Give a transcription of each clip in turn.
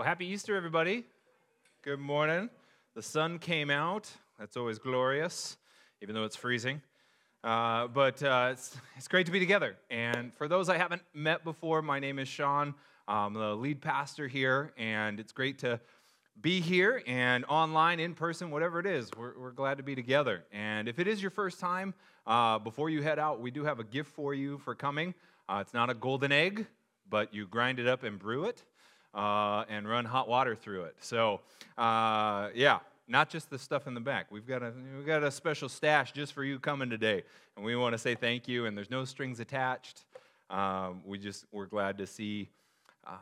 Well, happy Easter, everybody. Good morning. The sun came out. That's always glorious, even though it's freezing. Uh, but uh, it's, it's great to be together. And for those I haven't met before, my name is Sean. I'm the lead pastor here, and it's great to be here and online, in person, whatever it is. We're, we're glad to be together. And if it is your first time, uh, before you head out, we do have a gift for you for coming. Uh, it's not a golden egg, but you grind it up and brew it uh, and run hot water through it. So, uh, yeah, not just the stuff in the back. We've got a we've got a special stash just for you coming today, and we want to say thank you. And there's no strings attached. Um, we just we're glad to see uh,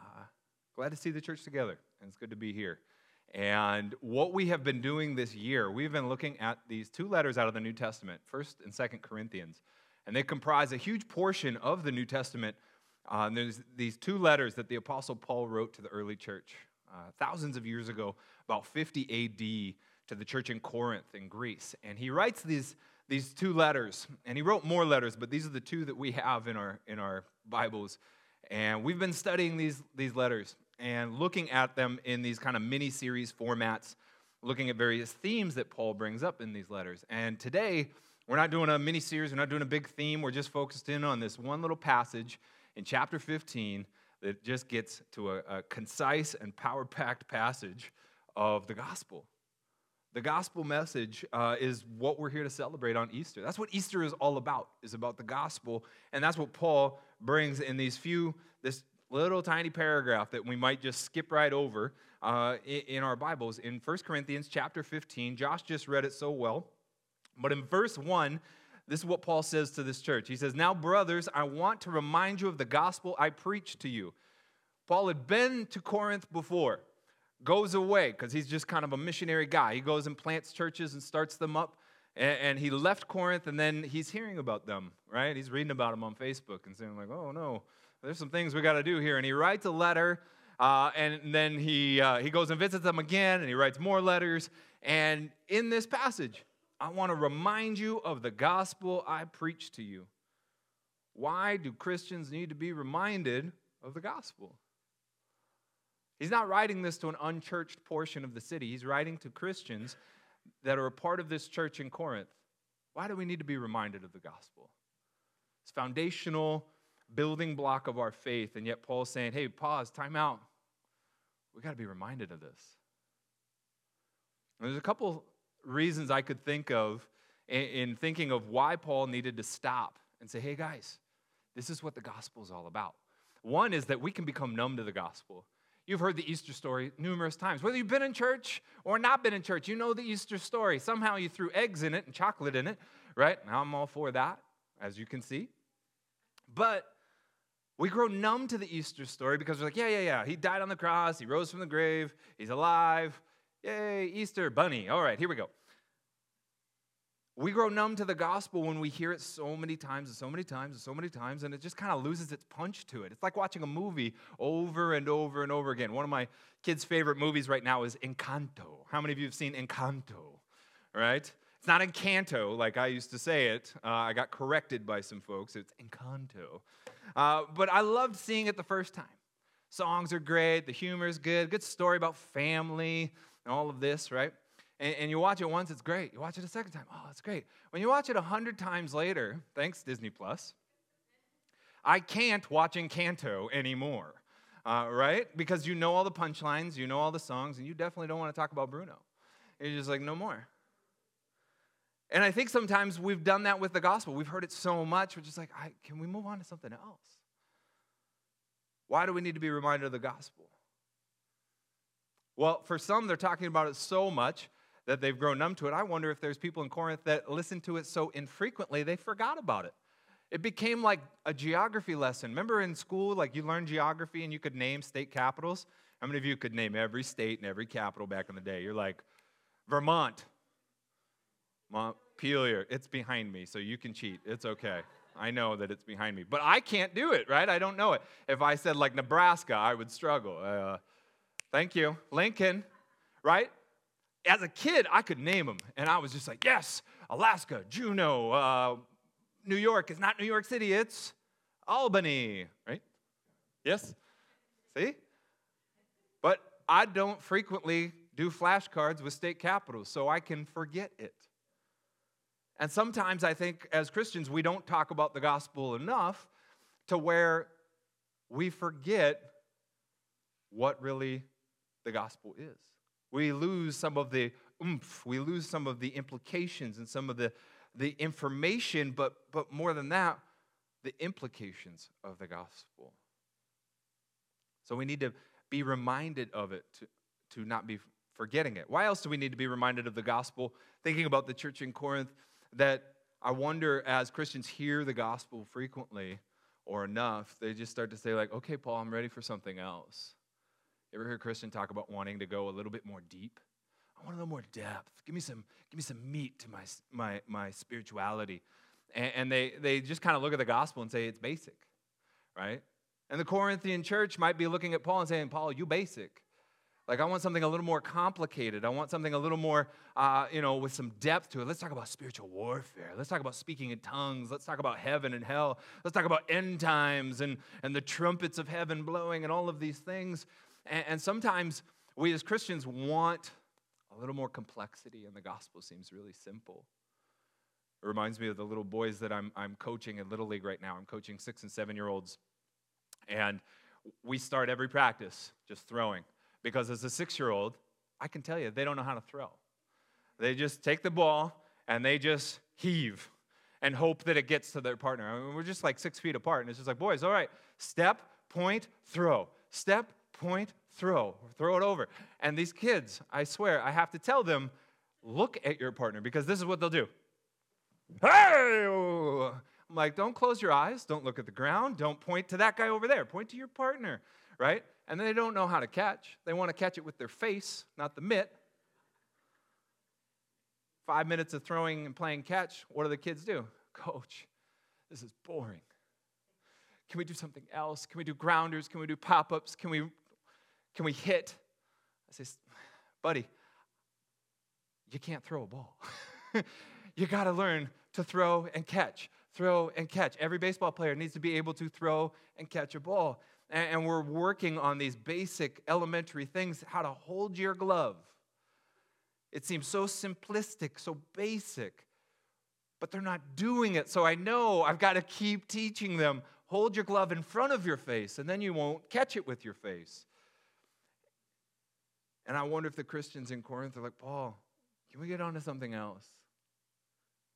glad to see the church together, and it's good to be here. And what we have been doing this year, we've been looking at these two letters out of the New Testament, First and Second Corinthians, and they comprise a huge portion of the New Testament uh, and there's these two letters that the Apostle Paul wrote to the early church uh, thousands of years ago, about 50 AD, to the church in Corinth in Greece. And he writes these, these two letters, and he wrote more letters, but these are the two that we have in our, in our Bibles. And we've been studying these, these letters and looking at them in these kind of mini series formats, looking at various themes that Paul brings up in these letters. And today, we're not doing a mini series, we're not doing a big theme, we're just focused in on this one little passage in chapter 15 that just gets to a, a concise and power packed passage of the gospel. The gospel message uh, is what we're here to celebrate on Easter. That's what Easter is all about, is about the gospel. And that's what Paul brings in these few, this little tiny paragraph that we might just skip right over uh, in, in our Bibles. In 1 Corinthians chapter 15, Josh just read it so well. But in verse 1, this is what Paul says to this church. He says, Now, brothers, I want to remind you of the gospel I preached to you. Paul had been to Corinth before, goes away because he's just kind of a missionary guy. He goes and plants churches and starts them up. And, he left Corinth, and then he's hearing about them, right? He's reading about them on Facebook and saying, like, oh no, there's some things we got to do here. And he writes a letter, uh, and then he, uh, he goes and visits them again, and he writes more letters. And in this passage, I want to remind you of the gospel I preached to you. Why do Christians need to be reminded of the gospel? He's not writing this to an unchurched portion of the city. He's writing to Christians that are a part of this church in Corinth. Why do we need to be reminded of the gospel? It's foundational building block of our faith, and yet Paul's saying, "Hey, pause, time out. We got to be reminded of this." And there's a couple reasons I could think of in, thinking of why Paul needed to stop and say, hey guys, this is what the gospel is all about. One is that we can become numb to the gospel. You've heard the Easter story numerous times. Whether you've been in church or not been in church, you know the Easter story. Somehow you threw eggs in it and chocolate in it, right? Now I'm all for that, as you can see. But we grow numb to the Easter story because we're like, yeah, yeah, yeah. He died on the cross, he rose from the grave, he's alive. Yay, Easter bunny. All right, here we go. We grow numb to the gospel when we hear it so many times and so many times and so many times, and it just kind of loses its punch to it. It's like watching a movie over and over and over again. One of my kids' favorite movies right now is Encanto. How many of you have seen Encanto? Right? It's not Encanto like I used to say it. Uh, I got corrected by some folks. It's Encanto. Uh, but I loved seeing it the first time. Songs are great, the humor is good, good story about family, and all of this, right? And, and, you watch it once, it's great. You watch it a second time, oh, it's great. When you watch it a hundred times later, thanks Disney Plus, I can't watch Encanto anymore, uh, right? Because you know all the punchlines, you know all the songs, and you definitely don't want to talk about Bruno. You're just like, no more. And I think sometimes we've done that with the gospel. We've heard it so much, we're just like, can we move on to something else? Why do we need to be reminded of the gospel? Well, for some, they're talking about it so much that they've grown numb to it. I wonder if there's people in Corinth that listen to it so infrequently they forgot about it. It became like a geography lesson. Remember in school, like you learned geography and you could name state capitals? How many of you could name every state and every capital back in the day? You're like, Vermont, Montpelier. It's behind me, so you can cheat. It's okay. I know that it's behind me. But I can't do it, right? I don't know it. If I said like Nebraska, I would struggle. Uh, Thank you. Lincoln, right? As a kid, I could name them, and I was just like, yes, Alaska, Juneau, uh, New York. It's not New York City, it's Albany, right? Yes? See? But I don't frequently do flashcards with state capitals, so I can forget it. And sometimes I think as Christians, we don't talk about the gospel enough to where we forget what really the gospel is. We lose some of the oomph, we lose some of the implications and some of the, the information, but, but more than that, the implications of the gospel. So we need to be reminded of it to, to not be forgetting it. Why else do we need to be reminded of the gospel? Thinking about the church in Corinth, that I wonder as Christians hear the gospel frequently or enough, they just start to say, like, okay, Paul, I'm ready for something else. Ever hear a Christian talk about wanting to go a little bit more deep? I want a little more depth. Give me some, give me some meat to my, my, my spirituality. And, and they, they just kind of look at the gospel and say it's basic, right? And the Corinthian church might be looking at Paul and saying, Paul, you basic. Like, I want something a little more complicated. I want something a little more, uh, you know, with some depth to it. Let's talk about spiritual warfare. Let's talk about speaking in tongues. Let's talk about heaven and hell. Let's talk about end times and, and the trumpets of heaven blowing and all of these things. And, and sometimes we as Christians want a little more complexity, and the gospel seems really simple. It reminds me of the little boys that I'm, I'm coaching in Little League right now. I'm coaching six and seven year olds. And we start every practice just throwing because as a six year old, I can tell you, they don't know how to throw. They just take the ball and they just heave and hope that it gets to their partner. I mean, we're just like six feet apart, and it's just like, boys, all right, step, point, throw. Step, point, throw. Throw it over. And these kids, I swear, I have to tell them, look at your partner because this is what they'll do. Hey! I'm like, don't close your eyes. Don't look at the ground. Don't point to that guy over there. Point to your partner, right? and they don't know how to catch. They want to catch it with their face, not the mitt. Five minutes of throwing and playing catch, what do the kids do? Coach, this is boring. Can we do something else? Can we do grounders? Can we do pop ups? Can we, can we hit? I say, buddy, you can't throw a ball. you got to learn to throw and catch. Throw and catch. Every baseball player needs to be able to throw and catch a ball and we're working on these basic elementary things how to hold your glove. It seems so simplistic, so basic, but they're not doing it. So I know I've got to keep teaching them hold your glove in front of your face, and then you won't catch it with your face. And I wonder if the Christians in Corinth are like, Paul, can we get on to something else?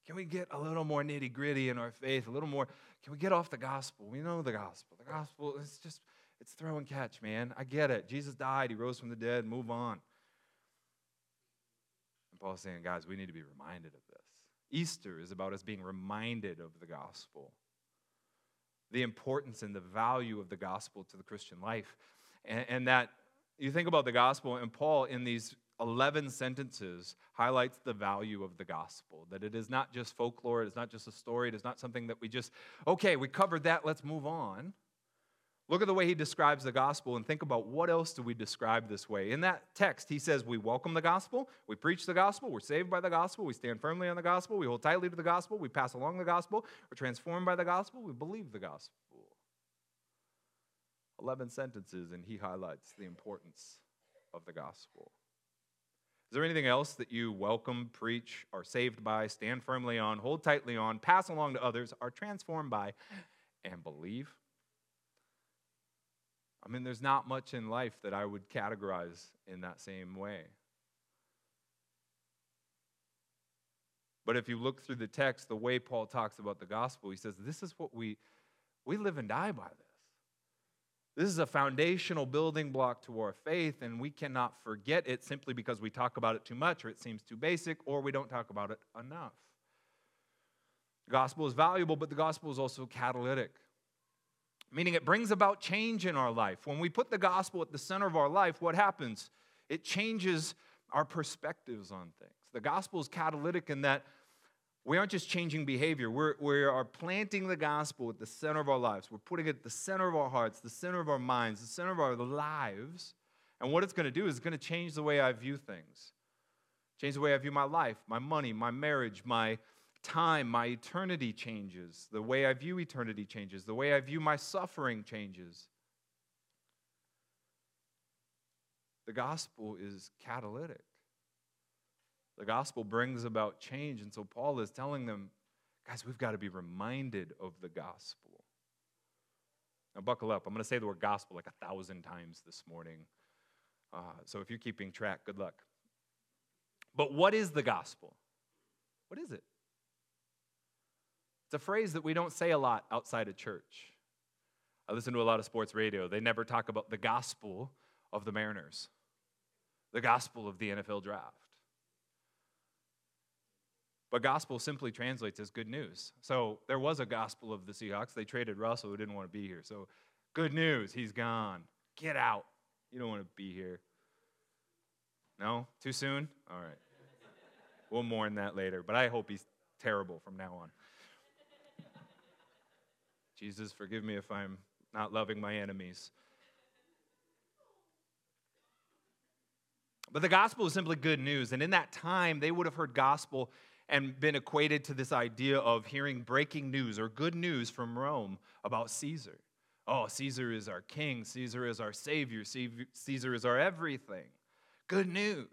Can we get a little more nitty gritty in our faith? A little more, can we get off the gospel? We know the gospel. The gospel is just, it's throw and catch, man. I get it. Jesus died, he rose from the dead, move on. And Paul's saying, guys, we need to be reminded of this. Easter is about us being reminded of the gospel, the importance and the value of the gospel to the Christian life. And, and that you think about the gospel, and Paul, in these 11 sentences highlights the value of the gospel that it is not just folklore, it is not just a story, it is not something that we just, okay, we covered that, let's move on. Look at the way he describes the gospel and think about what else do we describe this way. In that text, he says, We welcome the gospel, we preach the gospel, we're saved by the gospel, we stand firmly on the gospel, we hold tightly to the gospel, we pass along the gospel, we're transformed by the gospel, we believe the gospel. 11 sentences, and he highlights the importance of the gospel. Is there anything else that you welcome, preach, are saved by, stand firmly on, hold tightly on, pass along to others, are transformed by, and believe? I mean, there's not much in life that I would categorize in that same way. But if you look through the text, the way Paul talks about the gospel, he says, This is what we, we live and die by this. This is a foundational building block to our faith, and we cannot forget it simply because we talk about it too much, or it seems too basic, or we don't talk about it enough. The gospel is valuable, but the gospel is also catalytic, meaning it brings about change in our life. When we put the gospel at the center of our life, what happens? It changes our perspectives on things. The gospel is catalytic in that we aren't just changing behavior, we're, we are planting the gospel at the center of our lives. We're putting it at the center of our hearts, the center of our minds, the center of our lives. And what it's going to do is it's going to change the way I view things, change the way I view my life, my money, my marriage, my time, my eternity changes. The way I view eternity changes. The way I view my suffering changes. The gospel is catalytic. The gospel brings about change. And so Paul is telling them, guys, we've got to be reminded of the gospel. Now, buckle up. I'm going to say the word gospel like a thousand times this morning. Uh, so if you're keeping track, good luck. But what is the gospel? What is it? It's a phrase that we don't say a lot outside of church. I listen to a lot of sports radio. They never talk about the gospel of the Mariners, the gospel of the NFL draft. But gospel simply translates as good news. So there was a gospel of the Seahawks. They traded Russell, who didn't want to be here. So good news, he's gone. Get out. You don't want to be here. No? Too soon? All right. We'll mourn that later, but I hope he's terrible from now on. Jesus, forgive me if I'm not loving my enemies. But the gospel is simply good news. And in that time, they would have heard gospel and been equated to this idea of hearing breaking news or good news from Rome about Caesar. Oh, Caesar is our king, Caesar is our savior, Caesar is our everything. Good news.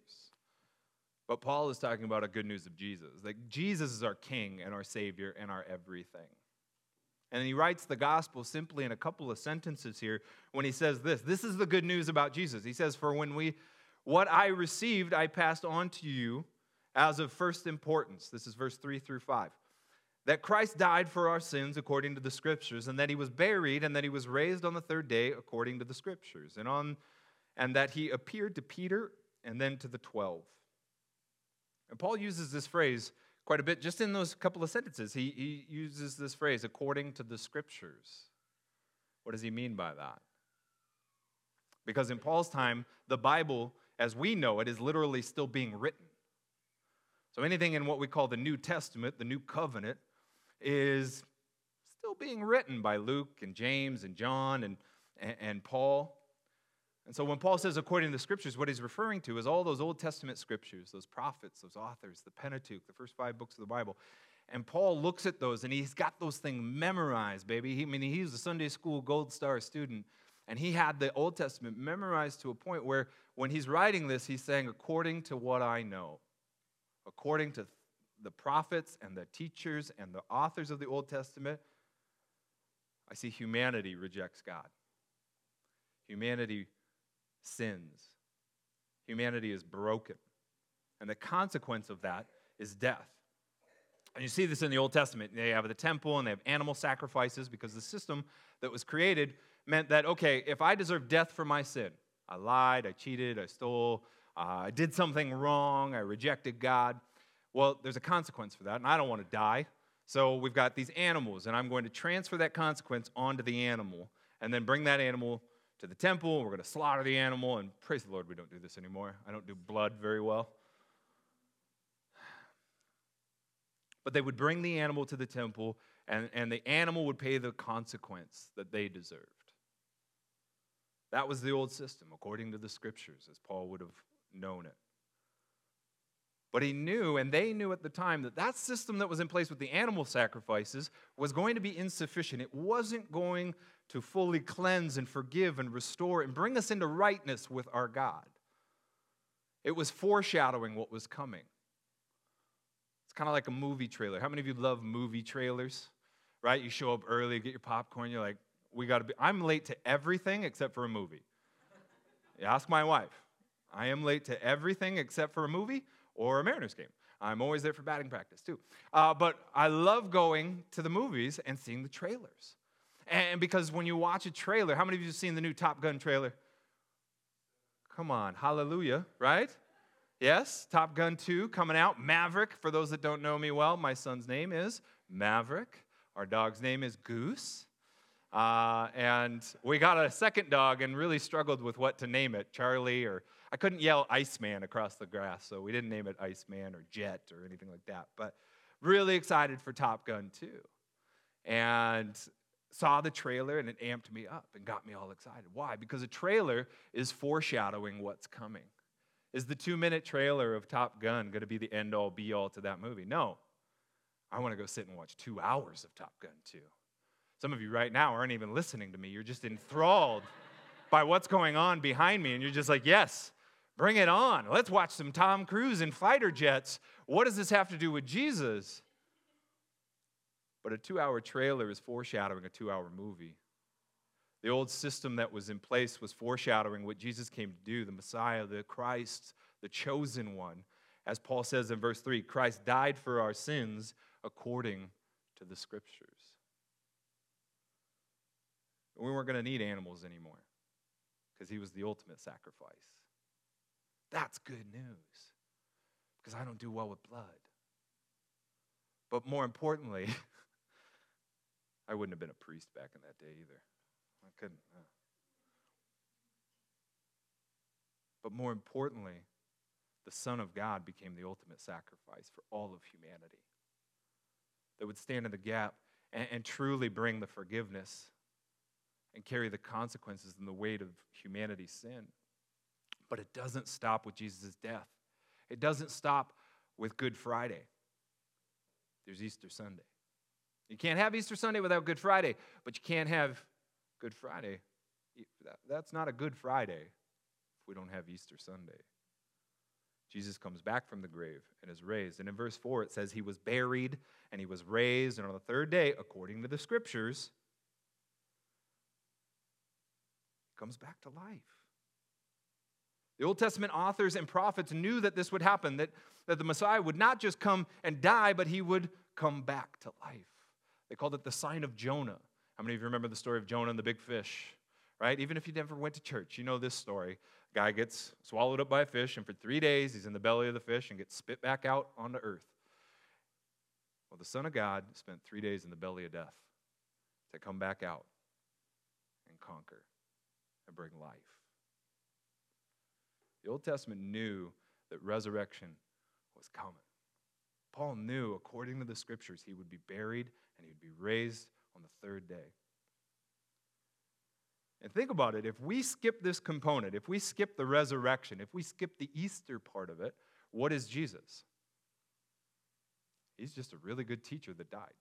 But Paul is talking about a good news of Jesus. that Jesus is our king and our savior and our everything. And he writes the gospel simply in a couple of sentences here when he says this. This is the good news about Jesus. He says, For when we, what I received, I passed on to you as of first importance. This is verse 3 through 5. That Christ died for our sins according to the scriptures, and that he was buried, and that he was raised on the third day according to the scriptures, and, on, and that he appeared to Peter and then to the twelve. And Paul uses this phrase quite a bit just in those couple of sentences. He, he uses this phrase, according to the scriptures. What does he mean by that? Because in Paul's time, the Bible, as we know it, is literally still being written. So anything in what we call the New Testament, the New Covenant, is still being written by Luke and James and John and, and, and Paul. And so when Paul says according to the scriptures, what he's referring to is all those Old Testament scriptures, those prophets, those authors, the Pentateuch, the first five books of the Bible. And Paul looks at those and he's got those things memorized, baby. He, I mean, he's a Sunday school gold star student. And he had the Old Testament memorized to a point where when he's writing this, he's saying, according to what I know according to the prophets and the teachers and the authors of the Old Testament, I see humanity rejects God. Humanity sins. Humanity is broken. And the consequence of that is death. And you see this in the Old Testament. They have the temple and they have animal sacrifices because the system that was created meant that, okay, if I deserve death for my sin, I lied, I cheated, I stole, uh, I did something wrong, I rejected God. Well, there's a consequence for that, and I don't want to die. So we've got these animals, and I'm going to transfer that consequence onto the animal and then bring that animal to the temple. We're going to slaughter the animal, and praise the Lord, we don't do this anymore. I don't do blood very well. But they would bring the animal to the temple, and, and the animal would pay the consequence that they deserved. That was the old system, according to the scriptures, as Paul would have known it. But he knew, and they knew at the time, that that system that was in place with the animal sacrifices was going to be insufficient. It wasn't going to fully cleanse and forgive and restore and bring us into rightness with our God. It was foreshadowing what was coming. It's kind of like a movie trailer. How many of you love movie trailers? Right? You show up early, get your popcorn, you're like, we got to be. I'm late to everything except for a movie. Ask my wife. I am late to everything except for a movie or a Mariners game. I'm always there for batting practice too. Uh, but I love going to the movies and seeing the trailers. And because when you watch a trailer, how many of you have seen the new Top Gun trailer? Come on, hallelujah, right? Yes, Top Gun 2 coming out. Maverick, for those that don't know me well, my son's name is Maverick. Our dog's name is Goose. Uh, and we got a second dog and really struggled with what to name it Charlie, or I couldn't yell Iceman across the grass, so we didn't name it Iceman or Jet or anything like that. But really excited for Top Gun 2. And saw the trailer and it amped me up and got me all excited. Why? Because a trailer is foreshadowing what's coming. Is the two minute trailer of Top Gun going to be the end all be all to that movie? No. I want to go sit and watch two hours of Top Gun 2. Some of you right now aren't even listening to me. You're just enthralled by what's going on behind me, and you're just like, yes, Bring it on. Let's watch some Tom Cruise in fighter jets. What does this have to do with Jesus? But a two hour trailer is foreshadowing a two hour movie. The old system that was in place was foreshadowing what Jesus came to do the Messiah, the Christ, the chosen one. As Paul says in verse 3 Christ died for our sins according to the scriptures. We weren't going to need animals anymore because he was the ultimate sacrifice. That's good news because I don't do well with blood. But more importantly, I wouldn't have been a priest back in that day either. I couldn't. Uh. But more importantly, the Son of God became the ultimate sacrifice for all of humanity that would stand in the gap and, and truly bring the forgiveness and carry the consequences and the weight of humanity's sin. But it doesn't stop with Jesus' death. It doesn't stop with Good Friday. There's Easter Sunday. You can't have Easter Sunday without Good Friday, but you can't have Good Friday. That's not a Good Friday if we don't have Easter Sunday. Jesus comes back from the grave and is raised. And in verse 4, it says he was buried and he was raised, and on the third day, according to the scriptures, comes back to life. The Old Testament authors and prophets knew that this would happen, that, that the Messiah would not just come and die, but he would come back to life. They called it the sign of Jonah. How many of you remember the story of Jonah and the big fish? Right? Even if you never went to church, you know this story. A guy gets swallowed up by a fish, and for three days he's in the belly of the fish and gets spit back out onto earth. Well, the Son of God spent three days in the belly of death to come back out and conquer and bring life. The Old Testament knew that resurrection was coming. Paul knew, according to the scriptures, he would be buried and he would be raised on the third day. And think about it if we skip this component, if we skip the resurrection, if we skip the Easter part of it, what is Jesus? He's just a really good teacher that died.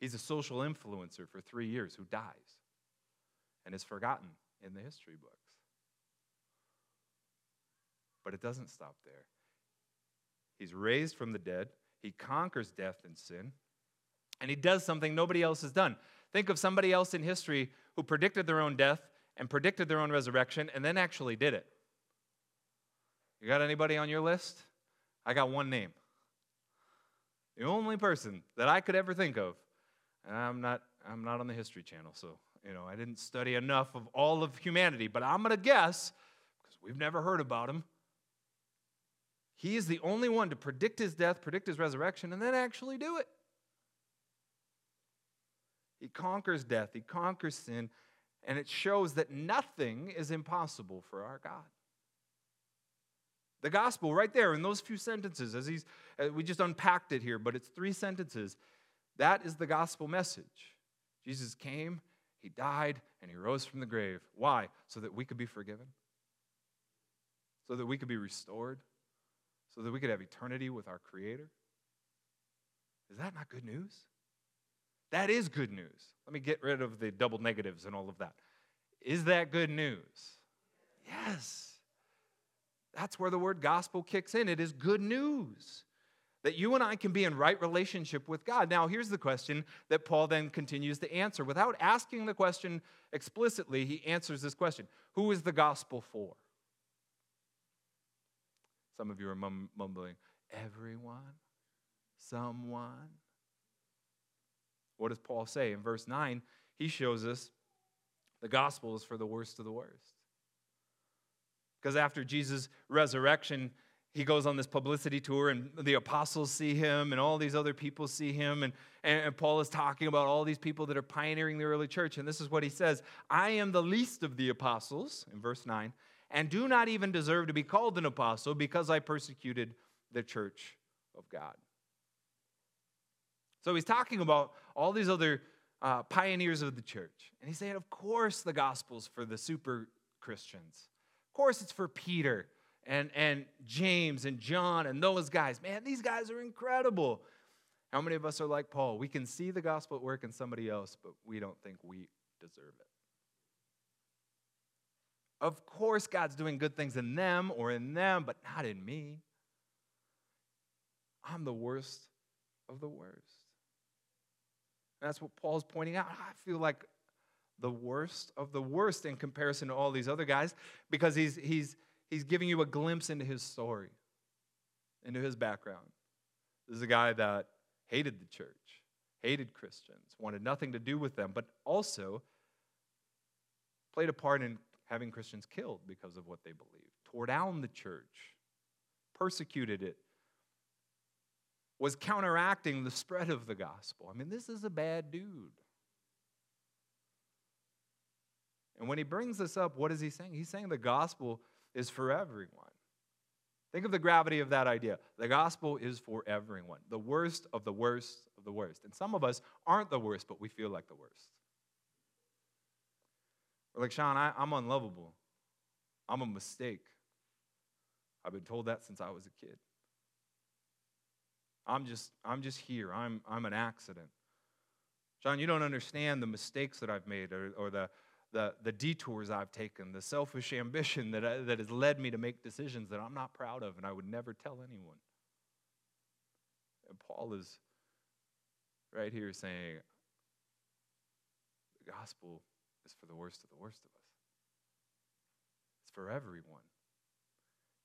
He's a social influencer for three years who dies and is forgotten in the history books. But it doesn't stop there. He's raised from the dead, he conquers death and sin, and he does something nobody else has done. Think of somebody else in history who predicted their own death and predicted their own resurrection and then actually did it. You got anybody on your list? I got one name. The only person that I could ever think of. And I'm not I'm not on the history channel, so you know, I didn't study enough of all of humanity, but I'm to guess, because we've never heard about him, he is the only one to predict his death, predict his resurrection, and then actually do it. He conquers death, he conquers sin, and it shows that nothing is impossible for our God. The gospel, right there in those few sentences, as he's, uh, we just unpacked it here, but it's three sentences. That is the gospel message. Jesus came, he died and he rose from the grave. Why? So that we could be forgiven, so that we could be restored, so that we could have eternity with our Creator. Is that not good news? That is good news. Let me get rid of the double negatives and all of that. Is that good news? Yes. That's where the word gospel kicks in. It is good news that you and I can be in right relationship with God. Now, here's the question that Paul then continues to answer. Without asking the question explicitly, he answers this question Who is the gospel for? Some of you are mumbling, Everyone? Someone? What does Paul say? In verse 9, he shows us the gospel is for the worst of the worst. Because after Jesus' resurrection, he goes on this publicity tour and the apostles see him and all these other people see him and, and, paul is talking about all these people that are pioneering the early church and this is what he says i am the least of the apostles in verse 9 and do not even deserve to be called an apostle because i persecuted the church of god so he's talking about all these other uh, pioneers of the church and he's saying of course the gospel's for the super christians of course it's for peter and, and James and John and those guys. Man, these guys are incredible. How many of us are like Paul? We can see the gospel at work in somebody else, but we don't think we deserve it. Of course, God's doing good things in them or in them, but not in me. I'm the worst of the worst. that's what Paul's pointing out. I feel like the worst of the worst in comparison to all these other guys because he's, he's, he's giving you a glimpse into his story, into his background. This is a guy that hated the church, hated Christians, wanted nothing to do with them, but also played a part in having Christians killed because of what they believed, tore down the church, persecuted it, was counteracting the spread of the gospel. I mean, this is a bad dude. And when he brings this up, what is he saying? He's saying the gospel is for everyone. Think of the gravity of that idea. The gospel is for everyone, the worst of the worst of the worst. And some of us aren't the worst, but we feel like the worst. Like, Sean, I, I'm unlovable. I'm a mistake. I've been told that since I was a kid. I'm just, I'm just here. I'm, I'm an accident. John, you don't understand the mistakes that I've made or, or the, the, the detours I've taken, the selfish ambition that, I, that has led me to make decisions that I'm not proud of and I would never tell anyone. And Paul is right here saying, the gospel is for the worst of the worst of us. It's for everyone.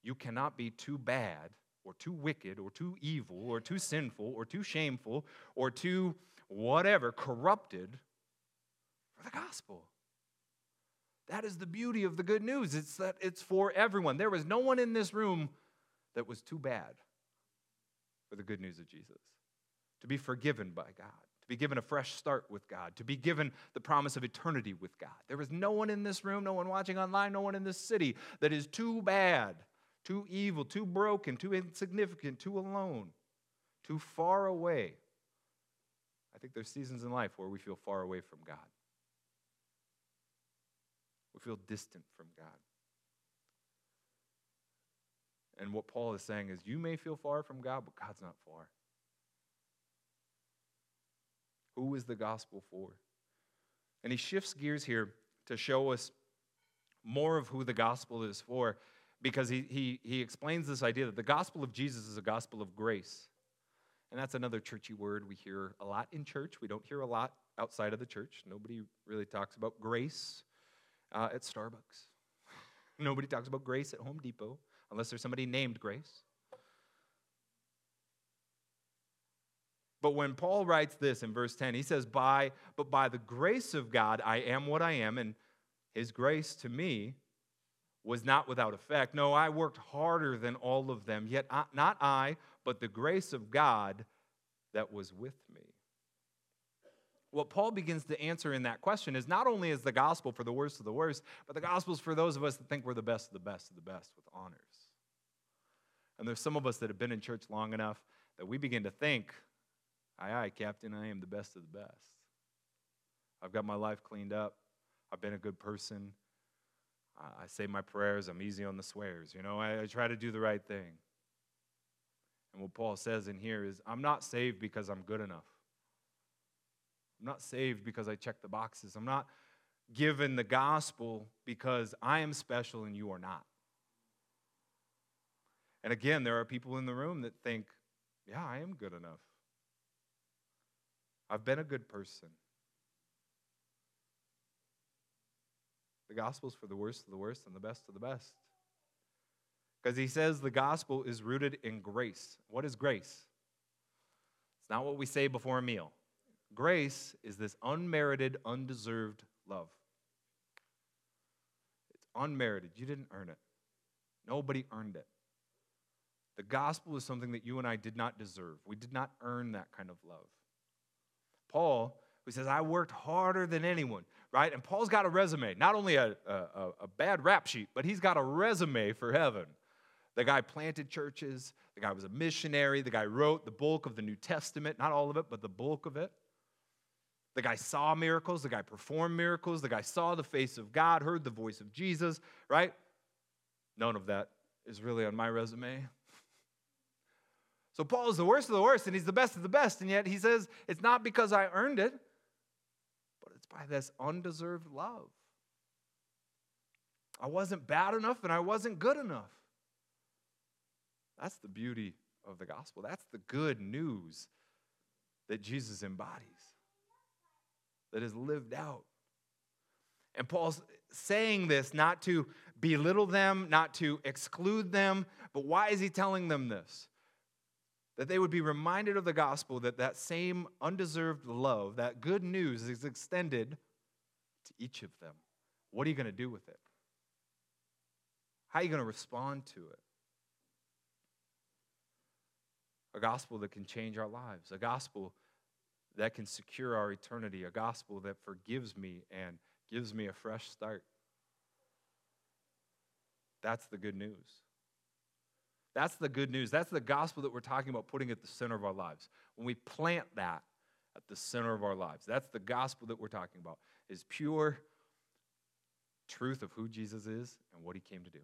You cannot be too bad or too wicked or too evil or too sinful or too shameful or too whatever corrupted for the gospel. That is the beauty of the good news. It's that it's for everyone. There was no one in this room that was too bad for the good news of Jesus. To be forgiven by God, be given a fresh start with God, to be given the promise of eternity with God. There is no one in this room, no one watching online, no one in this city that is too bad, too evil, too broken, too insignificant, too alone, too far away. I think there's seasons in life where we feel far away from God. We feel distant from God. And what Paul is saying is you may feel far from God, but God's not far. Who is the gospel for? And he shifts gears here to show us more of who the gospel is for because he, he, he explains this idea that the gospel of Jesus is a gospel of grace. And that's another churchy word we hear a lot in church. We don't hear a lot outside of the church. Nobody really talks about grace uh, at Starbucks. Nobody talks about grace at Home Depot unless there's somebody named Grace. But when Paul writes this in verse 10, he says, by, But by the grace of God, I am what I am, and his grace to me was not without effect. No, I worked harder than all of them, yet not I, but the grace of God that was with me what Paul begins to answer in that question is not only is the gospel for the worst of the worst, but the gospel is for those of us that think we're the best of the best of the best with honors. And there's some of us that have been in church long enough that we begin to think, aye, aye, Captain, I am the best of the best. I've got my life cleaned up. I've been a good person. I say my prayers. I'm easy on the swears. You know, I, I try to do the right thing. And what Paul says in here is, I'm not saved because I'm good enough. I'm not saved because I check the boxes. I'm not given the gospel because I am special and you are not. And again, there are people in the room that think, yeah, I am good enough. I've been a good person. The gospel is for the worst of the worst and the best of the best. Because he says the gospel is rooted in grace. What is grace? It's not what we say before a meal. Grace is this unmerited, undeserved love. It's unmerited. You didn't earn it, nobody earned it. The gospel is something that you and I did not deserve. We did not earn that kind of love. Paul, who says, I worked harder than anyone, right? And Paul's got a resume, not only a, a, a bad rap sheet, but he's got a resume for heaven. The guy planted churches, the guy was a missionary, the guy wrote the bulk of the New Testament, not all of it, but the bulk of it. The guy saw miracles, the guy performed miracles, the guy saw the face of God, heard the voice of Jesus, right? None of that is really on my resume. So Paul is the worst of the worst, and he's the best of the best, and yet he says it's not because I earned it, but it's by this undeserved love. I wasn't bad enough and I wasn't good enough. That's the beauty of the gospel. That's the good news that Jesus embodies, that is lived out. And Paul's saying this not to belittle them, not to exclude them, but why is he telling them this? That they would be reminded of the gospel that that same undeserved love, that good news is extended to each of them. What are you going to do with it? How are you going to respond to it? A gospel that can change our lives, a gospel that can secure our eternity, a gospel that forgives me and gives me a fresh start. That's the good news. That's the good news. That's the gospel that we're talking about putting at the center of our lives. When we plant that at the center of our lives, that's the gospel that we're talking about, is pure truth of who Jesus is and what he came to do.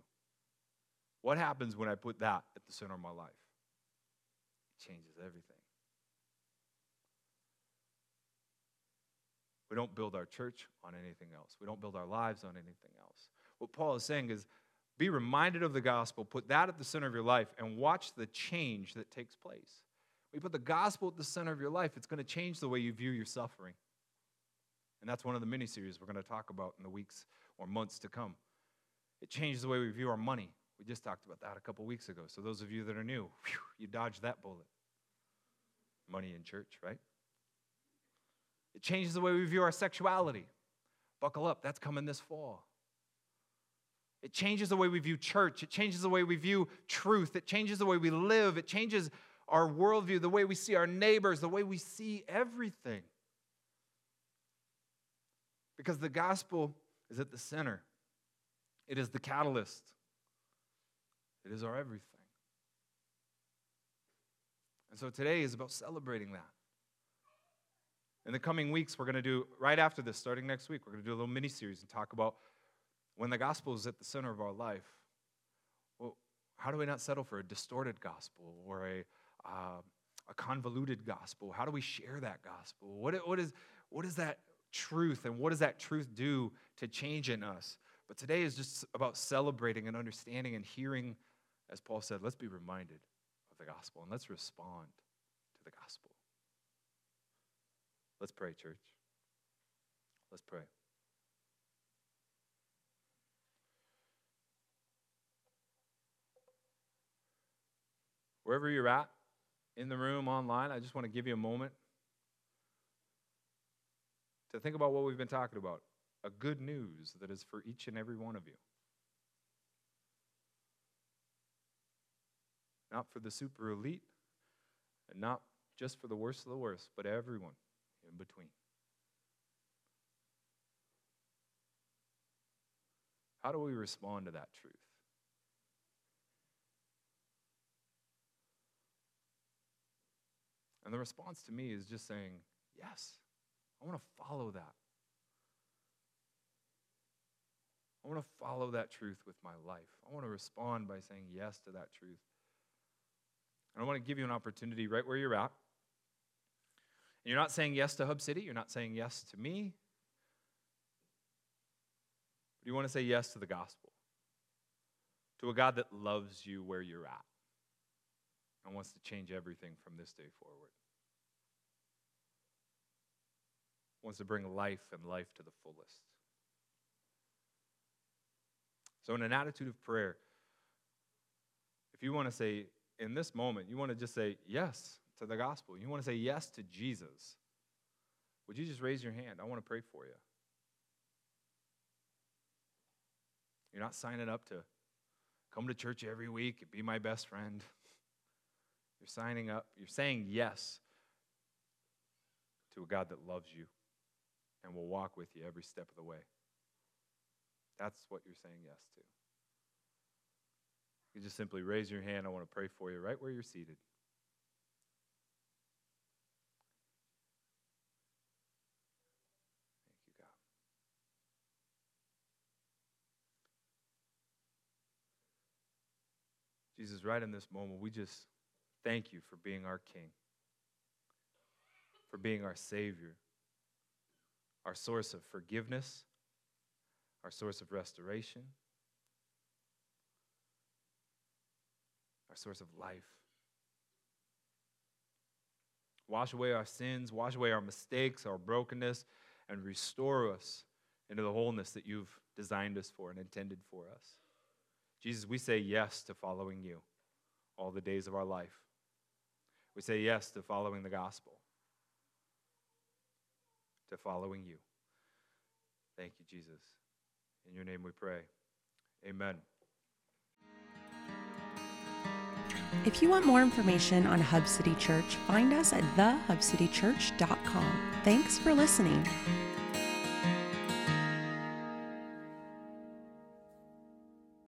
What happens when I put that at the center of my life? It changes everything. We don't build our church on anything else. We don't build our lives on anything else. What Paul is saying is be reminded of the gospel, put that at the center of your life, and watch the change that takes place. When you put the gospel at the center of your life, it's going to change the way you view your suffering. And that's one of the mini series we're going to talk about in the weeks or months to come. It changes the way we view our money. We just talked about that a couple weeks ago. So, those of you that are new, whew, you dodged that bullet. Money in church, right? It changes the way we view our sexuality. Buckle up, that's coming this fall. It changes the way we view church. It changes the way we view truth. It changes the way we live. It changes our worldview, the way we see our neighbors, the way we see everything. Because the gospel is at the center, it is the catalyst, it is our everything. And so today is about celebrating that. In the coming weeks, we're going to do, right after this, starting next week, we're going to do a little mini series and talk about when the gospel is at the center of our life. Well, how do we not settle for a distorted gospel or a, uh, a convoluted gospel? How do we share that gospel? What, what, is, what is that truth and what does that truth do to change in us? But today is just about celebrating and understanding and hearing, as Paul said, let's be reminded of the gospel and let's respond to the gospel. Let's pray, church. Let's pray. Wherever you're at, in the room, online, I just want to give you a moment to think about what we've been talking about a good news that is for each and every one of you. Not for the super elite, and not just for the worst of the worst, but everyone in between. How do we respond to that truth? And the response to me is just saying, Yes, I want to follow that. I want to follow that truth with my life. I want to respond by saying yes to that truth. And I want to give you an opportunity right where you're at And you're not saying yes to Hub City, you're not saying yes to me, but you want to say yes to the gospel, to a God that loves you where you're at and wants to change everything from this day forward. Wants to bring life and life to the fullest. So, in an attitude of prayer, if you want to say, in this moment, you want to just say yes to the gospel, you want to say yes to Jesus, would you just raise your hand? I want to pray for you. You're not signing up to come to church every week and be my best friend. You're signing up, you're saying yes to a God that loves you and will walk with you every step of the way. That's what you're saying yes to. You just simply raise your hand. I want to pray for you right where you're seated. Thank you, God. Jesus, right in this moment, we just Thank you for being our King, for being our Savior, our source of forgiveness, our source of restoration, our source of life. Wash away our sins, wash away our mistakes, our brokenness, and restore us into the wholeness that you've designed us for and intended for us. Jesus, we say yes to following you all the days of our life. We say yes to following the gospel, to following you. Thank you, Jesus. In your name we pray. Amen. If you want more information on Hub City Church, find us at thehubcitychurch.com. Thanks for listening.